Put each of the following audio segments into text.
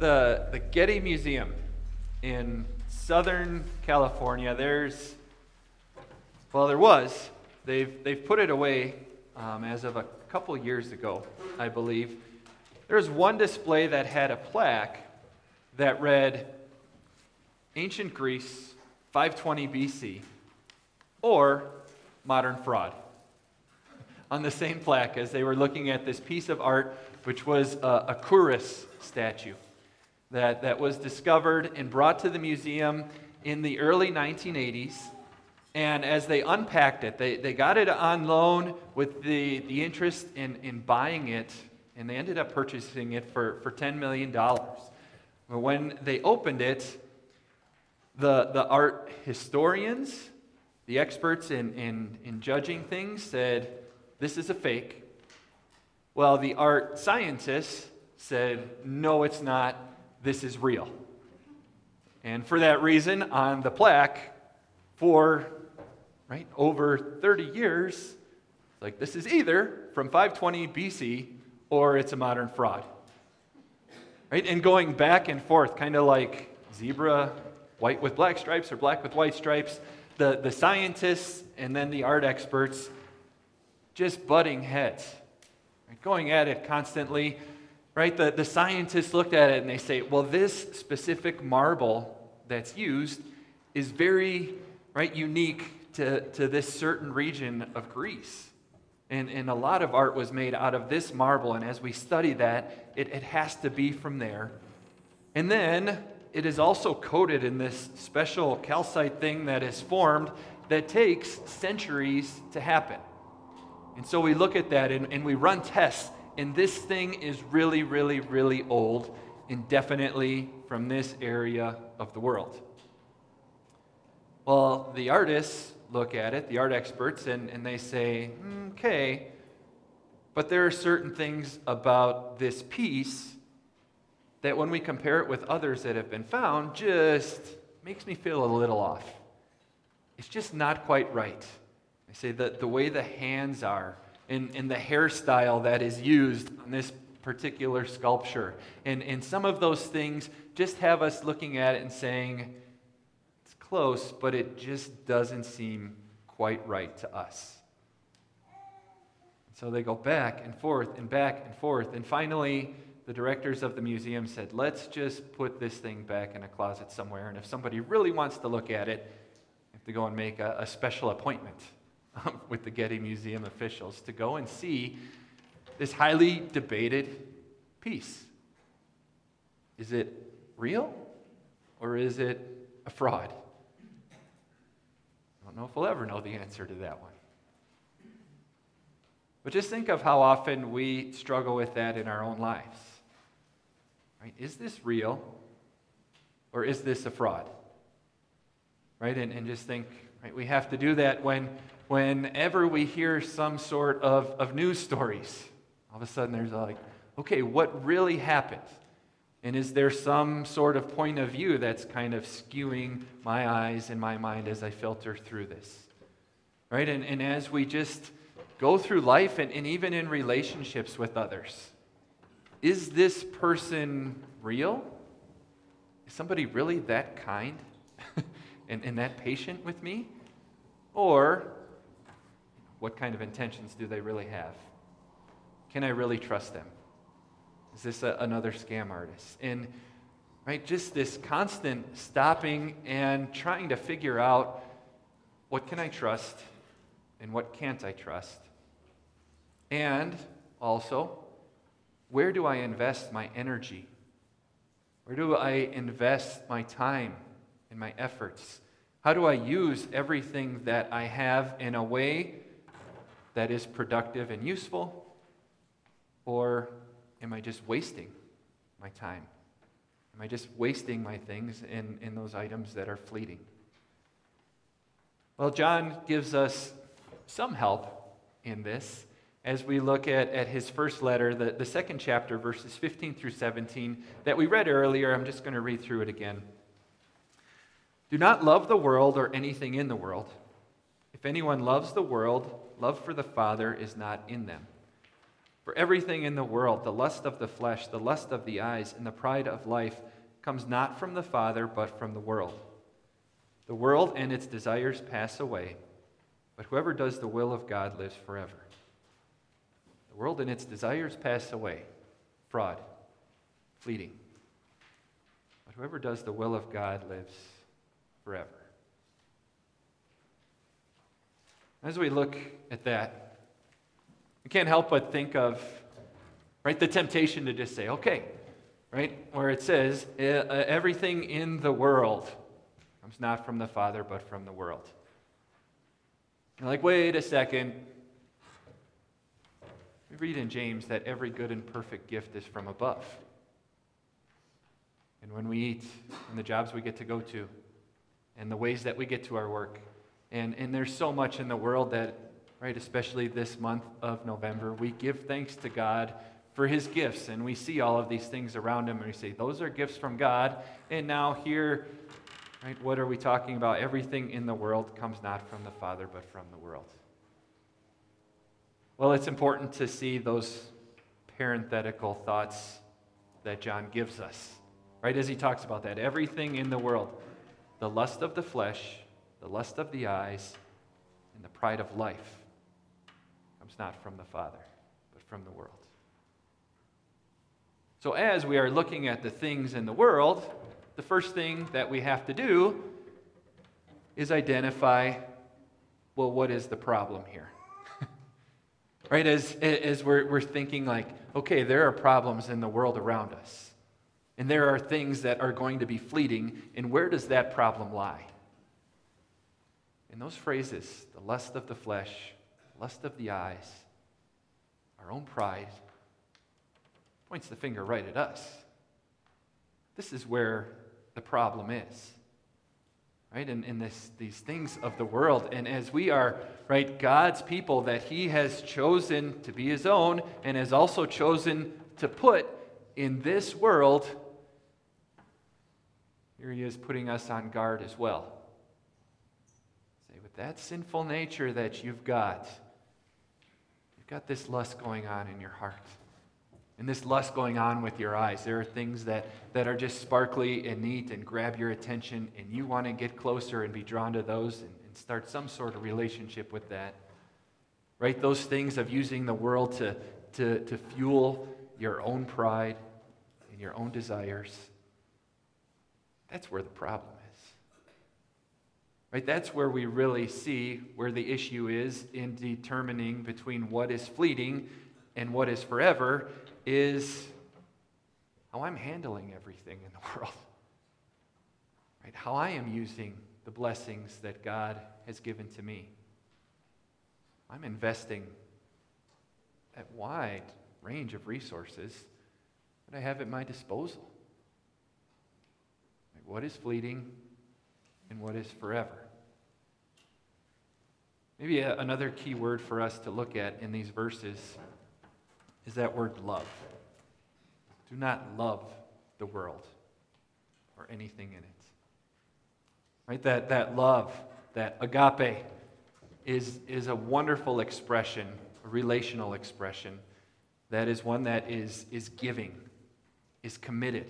the, the Getty Museum in Southern California, there's, well, there was, they've, they've put it away um, as of a couple years ago, I believe. There was one display that had a plaque that read Ancient Greece, 520 BC, or Modern Fraud on the same plaque as they were looking at this piece of art, which was a, a Kouros statue that, that was discovered and brought to the museum in the early 1980s. And as they unpacked it, they, they got it on loan with the, the interest in, in buying it, and they ended up purchasing it for, for $10 million. But when they opened it, the, the art historians, the experts in, in, in judging things, said, This is a fake. Well, the art scientists said, No, it's not. This is real. And for that reason, on the plaque, for right over 30 years, like this is either from 520 BC or it's a modern fraud. Right? And going back and forth, kind of like zebra, white with black stripes or black with white stripes, the, the scientists and then the art experts just butting heads, right? going at it constantly right? The, the scientists looked at it and they say, well, this specific marble that's used is very, right, unique to, to this certain region of Greece. And, and a lot of art was made out of this marble, and as we study that, it, it has to be from there. And then it is also coated in this special calcite thing that is formed that takes centuries to happen. And so we look at that and, and we run tests and this thing is really, really, really old, indefinitely from this area of the world. Well, the artists look at it, the art experts, and, and they say, okay, but there are certain things about this piece that when we compare it with others that have been found, just makes me feel a little off. It's just not quite right. I say that the way the hands are, in, the hairstyle that is used on this particular sculpture. And, and some of those things just have us looking at it and saying, it's close, but it just doesn't seem quite right to us. So they go back and forth and back and forth. And finally, the directors of the museum said, let's just put this thing back in a closet somewhere. And if somebody really wants to look at it, they have to go and make a, a special appointment Um, with the Getty Museum officials to go and see this highly debated piece. Is it real or is it a fraud? I don't know if we'll ever know the answer to that one. But just think of how often we struggle with that in our own lives. Right? Is this real or is this a fraud? Right? And, and just think, right, we have to do that when whenever we hear some sort of, of news stories, all of a sudden there's like, okay, what really happened? And is there some sort of point of view that's kind of skewing my eyes and my mind as I filter through this? Right? And, and as we just go through life and, and even in relationships with others, is this person real? Is somebody really that kind and, and that patient with me? Or what kind of intentions do they really have? Can I really trust them? Is this a, another scam artist? And right, just this constant stopping and trying to figure out what can I trust and what can't I trust? And also, where do I invest my energy? Where do I invest my time and my efforts? How do I use everything that I have in a way that is productive and useful? Or am I just wasting my time? Am I just wasting my things in, in those items that are fleeting? Well, John gives us some help in this as we look at, at his first letter, the, the second chapter, verses 15 through 17, that we read earlier. I'm just going to read through it again. Do not love the world or anything in the world. If anyone loves the world, love for the Father is not in them. For everything in the world, the lust of the flesh, the lust of the eyes, and the pride of life, comes not from the Father, but from the world. The world and its desires pass away, but whoever does the will of God lives forever. The world and its desires pass away. Fraud, fleeting. But whoever does the will of God lives forever. As we look at that, we can't help but think of, right, the temptation to just say, okay, right, where it says, uh, everything in the world comes not from the Father, but from the world. Like, wait a second. We read in James that every good and perfect gift is from above. And when we eat, and the jobs we get to go to, and the ways that we get to our work, and, and there's so much in the world that, right, especially this month of November, we give thanks to God for his gifts. And we see all of these things around him, and we say, those are gifts from God. And now here, right, what are we talking about? Everything in the world comes not from the Father, but from the world. Well, it's important to see those parenthetical thoughts that John gives us, right, as he talks about that. Everything in the world, the lust of the flesh, the lust of the eyes, and the pride of life comes not from the Father, but from the world. So, as we are looking at the things in the world, the first thing that we have to do is identify well, what is the problem here? right? As, as we're, we're thinking, like, okay, there are problems in the world around us, and there are things that are going to be fleeting, and where does that problem lie? In those phrases, the lust of the flesh, lust of the eyes, our own pride, points the finger right at us. This is where the problem is. Right? And in this, these things of the world. And as we are, right, God's people that He has chosen to be His own and has also chosen to put in this world, here He is putting us on guard as well that sinful nature that you've got, you've got this lust going on in your heart. And this lust going on with your eyes. There are things that, that are just sparkly and neat and grab your attention, and you want to get closer and be drawn to those and, and start some sort of relationship with that. Right? Those things of using the world to, to, to fuel your own pride and your own desires. That's where the problem Right? That's where we really see where the issue is in determining between what is fleeting and what is forever is how I'm handling everything in the world. Right? How I am using the blessings that God has given to me. I'm investing that wide range of resources that I have at my disposal. Right? What is fleeting and what is forever. Maybe a, another key word for us to look at in these verses is that word love. Do not love the world or anything in it. Right? That, that love, that agape, is, is a wonderful expression, a relational expression, that is one that is, is giving, is committed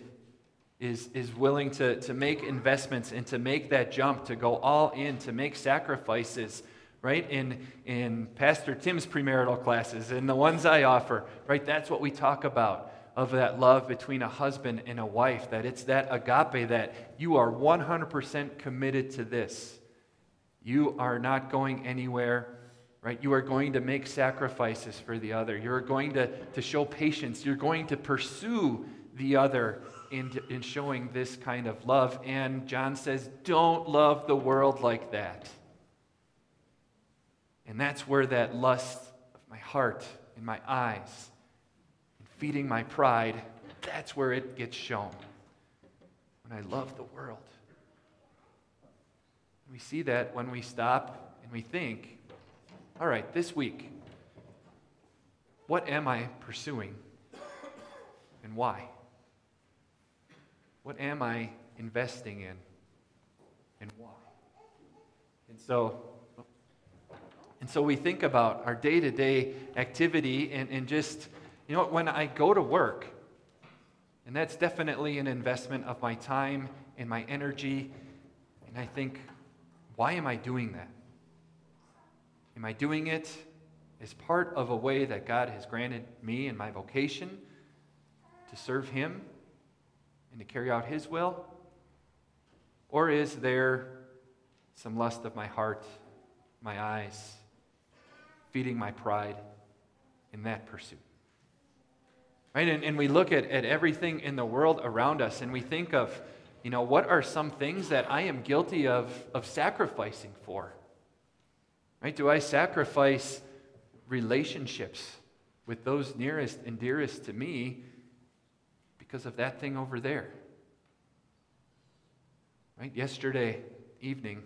is, is willing to, to make investments and to make that jump, to go all in, to make sacrifices, right? In, in Pastor Tim's premarital classes and the ones I offer, right? That's what we talk about of that love between a husband and a wife, that it's that agape that you are 100% committed to this. You are not going anywhere, right? You are going to make sacrifices for the other. You're going to, to show patience. You're going to pursue the other in, in showing this kind of love. And John says, don't love the world like that. And that's where that lust of my heart and my eyes and feeding my pride, that's where it gets shown. When I love the world. We see that when we stop and we think, all right, this week, what am I pursuing and why? What am I investing in and why? And so, and so we think about our day to day activity and, and just You know, when I go to work, and that's definitely an investment of my time and my energy, and I think, why am I doing that? Am I doing it as part of a way that God has granted me and my vocation to serve Him and to carry out His will? Or is there some lust of my heart, my eyes, feeding my pride in that pursuit? Right? And, and we look at, at everything in the world around us and we think of, you know, what are some things that I am guilty of, of sacrificing for? Right? Do I sacrifice relationships with those nearest and dearest to me because of that thing over there? Right? Yesterday evening,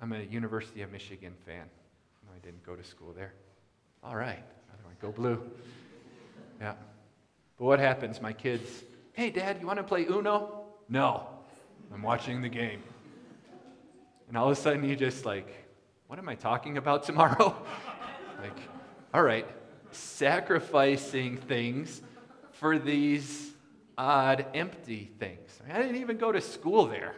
I'm a University of Michigan fan. No, I didn't go to school there. All right. Go blue. Yeah. But what happens? My kids, hey, Dad, you want to play Uno? No. I'm watching the game. And all of a sudden, you just like, what am I talking about tomorrow? like, all right, sacrificing things for these odd, empty things. I, mean, I didn't even go to school there,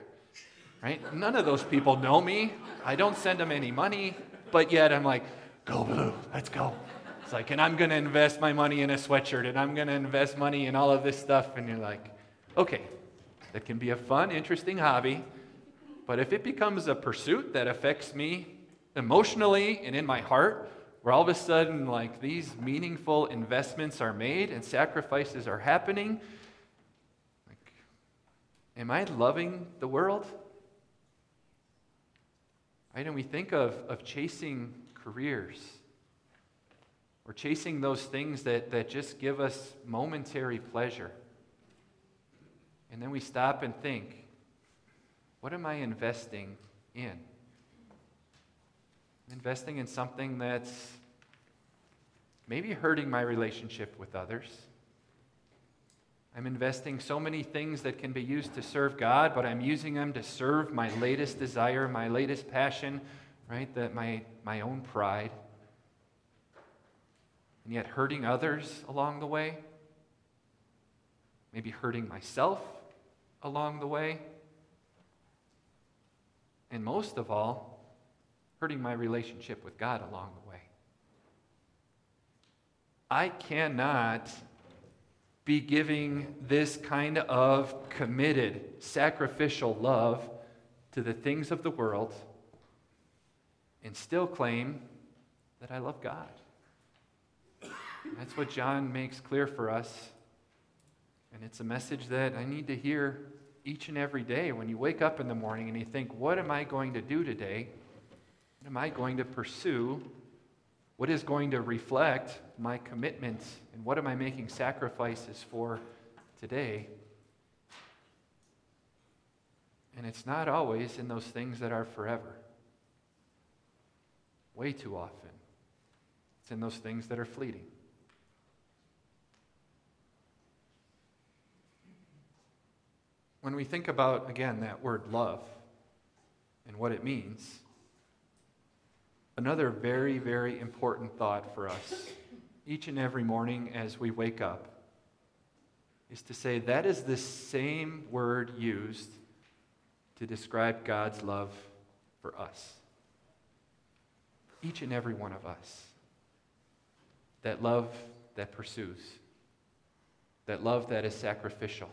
right? None of those people know me. I don't send them any money, but yet I'm like, go blue, let's go. It's like, and I'm going to invest my money in a sweatshirt, and I'm going to invest money in all of this stuff. And you're like, okay, that can be a fun, interesting hobby. But if it becomes a pursuit that affects me emotionally and in my heart, where all of a sudden, like, these meaningful investments are made and sacrifices are happening, am I loving the world? Right? And we think of, of chasing careers we're chasing those things that, that just give us momentary pleasure. And then we stop and think what am I investing in? Investing in something that's maybe hurting my relationship with others. I'm investing so many things that can be used to serve God, but I'm using them to serve my latest desire, my latest passion, right? That my, my own pride and yet hurting others along the way, maybe hurting myself along the way, and most of all, hurting my relationship with God along the way. I cannot be giving this kind of committed, sacrificial love to the things of the world and still claim that I love God. That's what John makes clear for us. And it's a message that I need to hear each and every day when you wake up in the morning and you think, what am I going to do today? What am I going to pursue? What is going to reflect my commitment? And what am I making sacrifices for today? And it's not always in those things that are forever. Way too often, it's in those things that are fleeting. when we think about, again, that word love and what it means, another very, very important thought for us each and every morning as we wake up is to say that is the same word used to describe God's love for us. Each and every one of us. That love that pursues, that love that is sacrificial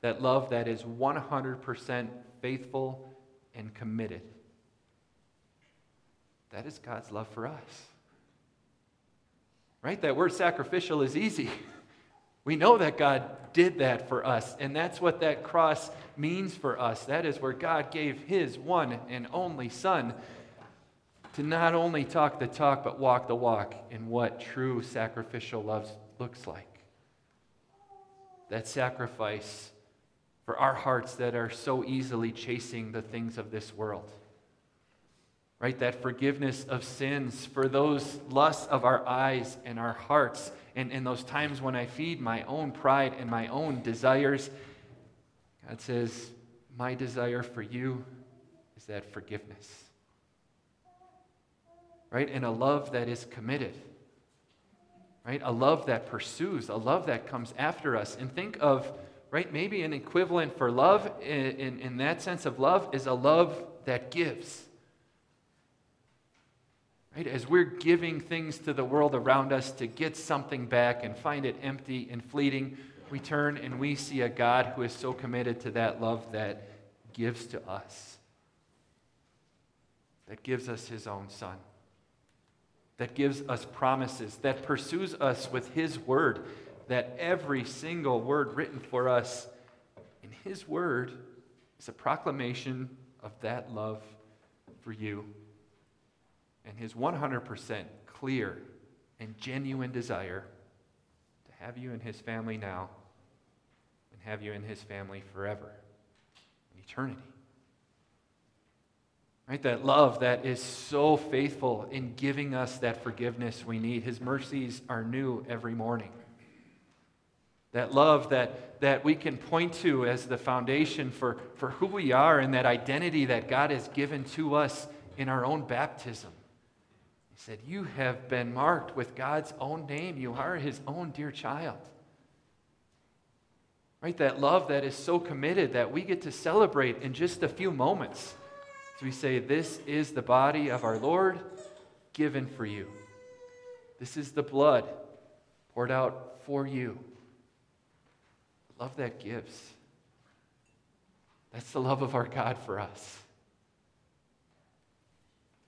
that love that is 100% faithful and committed. That is God's love for us. Right? That word sacrificial is easy. We know that God did that for us, and that's what that cross means for us. That is where God gave His one and only Son to not only talk the talk, but walk the walk in what true sacrificial love looks like. That sacrifice for our hearts that are so easily chasing the things of this world. Right? That forgiveness of sins for those lusts of our eyes and our hearts, and in those times when I feed my own pride and my own desires. God says, My desire for you is that forgiveness. Right? And a love that is committed. right? A love that pursues, a love that comes after us. And think of, right, maybe an equivalent for love in, in, in that sense of love is a love that gives. Right? As we're giving things to the world around us to get something back and find it empty and fleeting, we turn and we see a God who is so committed to that love that gives to us, that gives us his own Son, that gives us promises, that pursues us with his word, that every single word written for us in his word is a proclamation of that love for you and his 100% clear and genuine desire to have you in his family now and have you in his family forever, in eternity. Right? That love that is so faithful in giving us that forgiveness we need. His mercies are new every morning. That love that, that we can point to as the foundation for, for who we are and that identity that God has given to us in our own baptism. Said, You have been marked with God's own name. You are his own dear child. Right? That love that is so committed that we get to celebrate in just a few moments. So we say, This is the body of our Lord given for you. This is the blood poured out for you. Love that gives. That's the love of our God for us.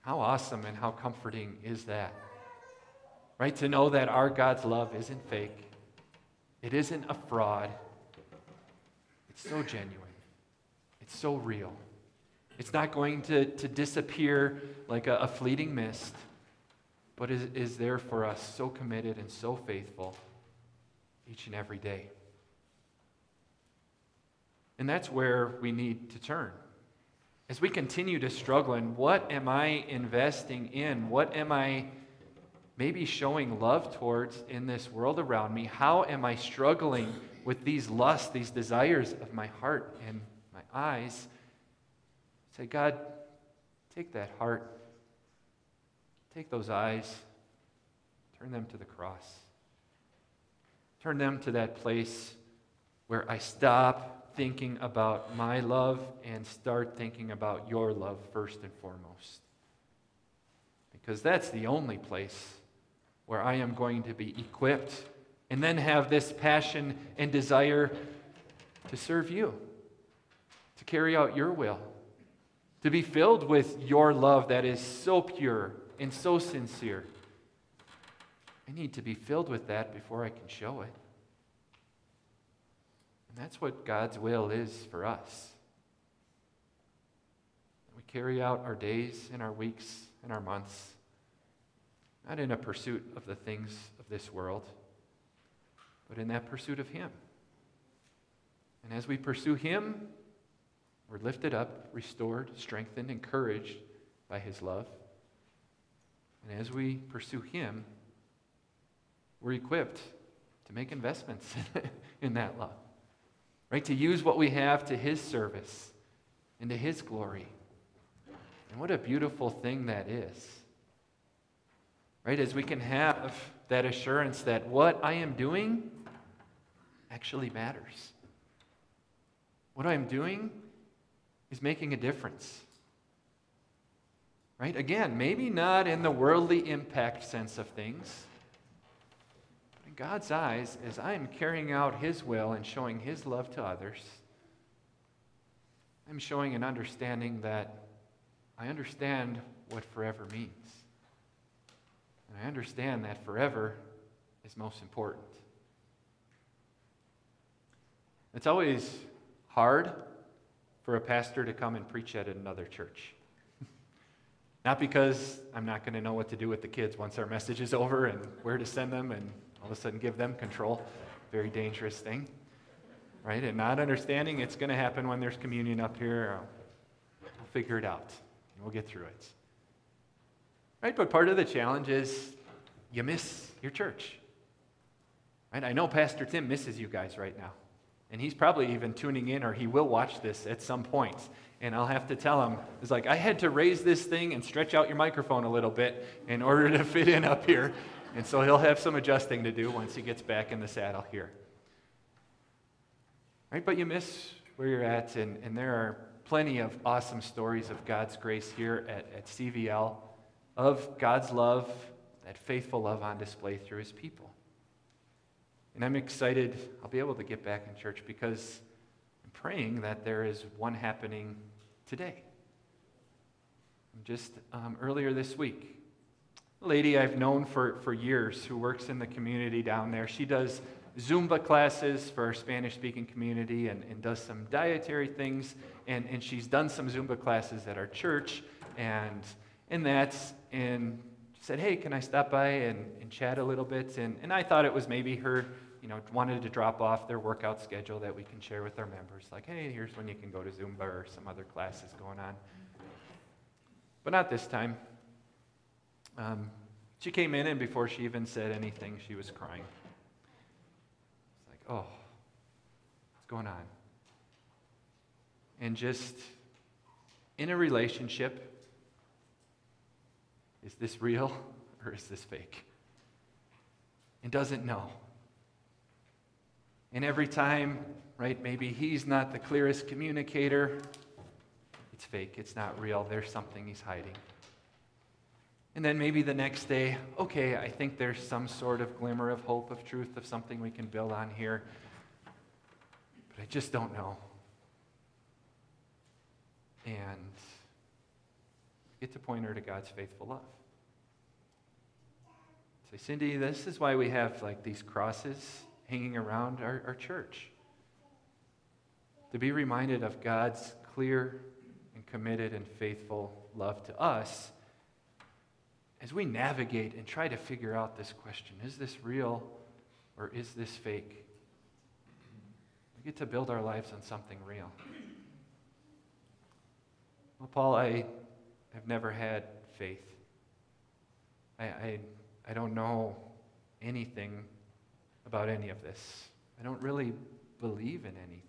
How awesome and how comforting is that? Right? To know that our God's love isn't fake, it isn't a fraud. It's so genuine, it's so real. It's not going to, to disappear like a, a fleeting mist, but is, is there for us, so committed and so faithful each and every day. And that's where we need to turn. As we continue to struggle in what am I investing in? What am I maybe showing love towards in this world around me? How am I struggling with these lusts, these desires of my heart and my eyes? Say, God, take that heart, take those eyes, turn them to the cross. Turn them to that place where I stop thinking about my love and start thinking about your love first and foremost. Because that's the only place where I am going to be equipped and then have this passion and desire to serve you, to carry out your will, to be filled with your love that is so pure and so sincere. I need to be filled with that before I can show it. And that's what God's will is for us. We carry out our days and our weeks and our months, not in a pursuit of the things of this world, but in that pursuit of Him. And as we pursue Him, we're lifted up, restored, strengthened, encouraged by His love. And as we pursue Him, we're equipped to make investments in that love right? To use what we have to His service and to His glory. And what a beautiful thing that is, right? As we can have that assurance that what I am doing actually matters. What I'm doing is making a difference. Right? Again, maybe not in the worldly impact sense of things in God's eyes, as I am carrying out His will and showing His love to others, I'm showing an understanding that I understand what forever means. And I understand that forever is most important. It's always hard for a pastor to come and preach at another church. Not because I'm not going to know what to do with the kids once our message is over and where to send them and all of a sudden give them control. Very dangerous thing, right? And not understanding it's going to happen when there's communion up here. Uh, we'll figure it out. and We'll get through it. Right? But part of the challenge is you miss your church. Right? I know Pastor Tim misses you guys right now. And he's probably even tuning in or he will watch this at some point. And I'll have to tell him, it's like, I had to raise this thing and stretch out your microphone a little bit in order to fit in up here And so he'll have some adjusting to do once he gets back in the saddle here. Right? But you miss where you're at, and, and there are plenty of awesome stories of God's grace here at, at CVL, of God's love, that faithful love on display through his people. And I'm excited I'll be able to get back in church because I'm praying that there is one happening today. Just um, earlier this week, a lady I've known for, for years who works in the community down there, she does Zumba classes for our Spanish speaking community and, and does some dietary things. And, and she's done some Zumba classes at our church. And, and that's, and said, Hey, can I stop by and, and chat a little bit? And, and I thought it was maybe her, you know, wanted to drop off their workout schedule that we can share with our members. Like, hey, here's when you can go to Zumba or some other classes going on. But not this time. Um, she came in, and before she even said anything, she was crying. It's like, oh, what's going on? And just in a relationship, is this real or is this fake? And doesn't know. And every time, right, maybe he's not the clearest communicator, it's fake, it's not real, there's something he's hiding. And then maybe the next day, okay, I think there's some sort of glimmer of hope, of truth, of something we can build on here. But I just don't know. And get to point her to God's faithful love. Say, Cindy, this is why we have like these crosses hanging around our, our church. To be reminded of God's clear and committed and faithful love to us as we navigate and try to figure out this question is this real or is this fake? We get to build our lives on something real. Well, Paul, I have never had faith. I, I, I don't know anything about any of this. I don't really believe in anything.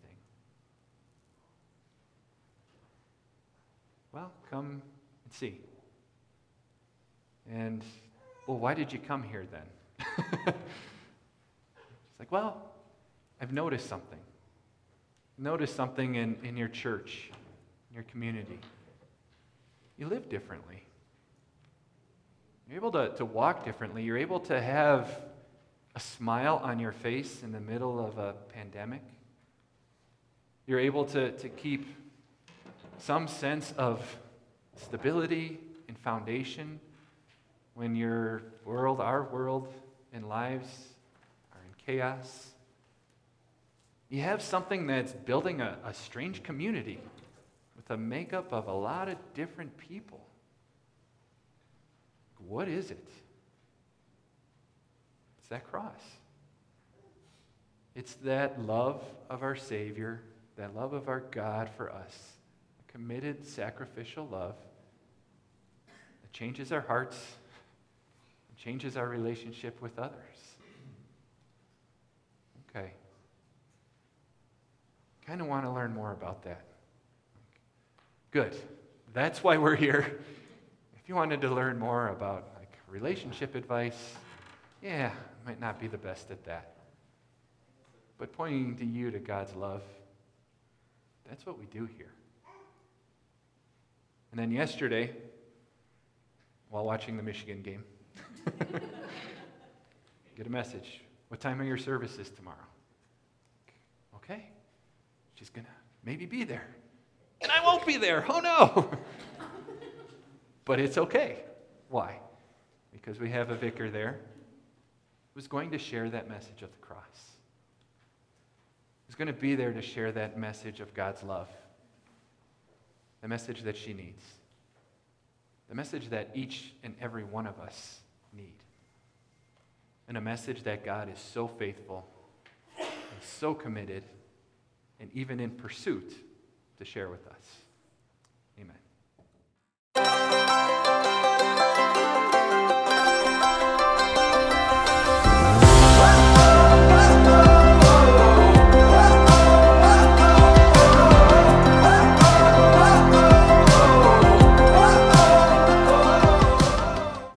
Well, come and see. And, well, why did you come here then? it's like, well, I've noticed something. Noticed something in, in your church, in your community. You live differently. You're able to, to walk differently. You're able to have a smile on your face in the middle of a pandemic. You're able to, to keep some sense of stability and foundation when your world, our world, and lives are in chaos. You have something that's building a, a strange community with a makeup of a lot of different people. What is it? It's that cross. It's that love of our Savior, that love of our God for us, a committed, sacrificial love that changes our hearts, and changes our relationship with others. Okay. Kind of want to learn more about that. Good. That's why we're here. If you wanted to learn more about like relationship advice, yeah, might not be the best at that. But pointing to you to God's love, that's what we do here. And then yesterday, while watching the Michigan game, get a message. What time are your services tomorrow? Okay. She's going to maybe be there. And I won't be there. Oh no. but it's okay. Why? Because we have a vicar there who's going to share that message of the cross. Was going to be there to share that message of God's love. The message that she needs. The message that each and every one of us need. And a message that God is so faithful and so committed and even in pursuit to share with us.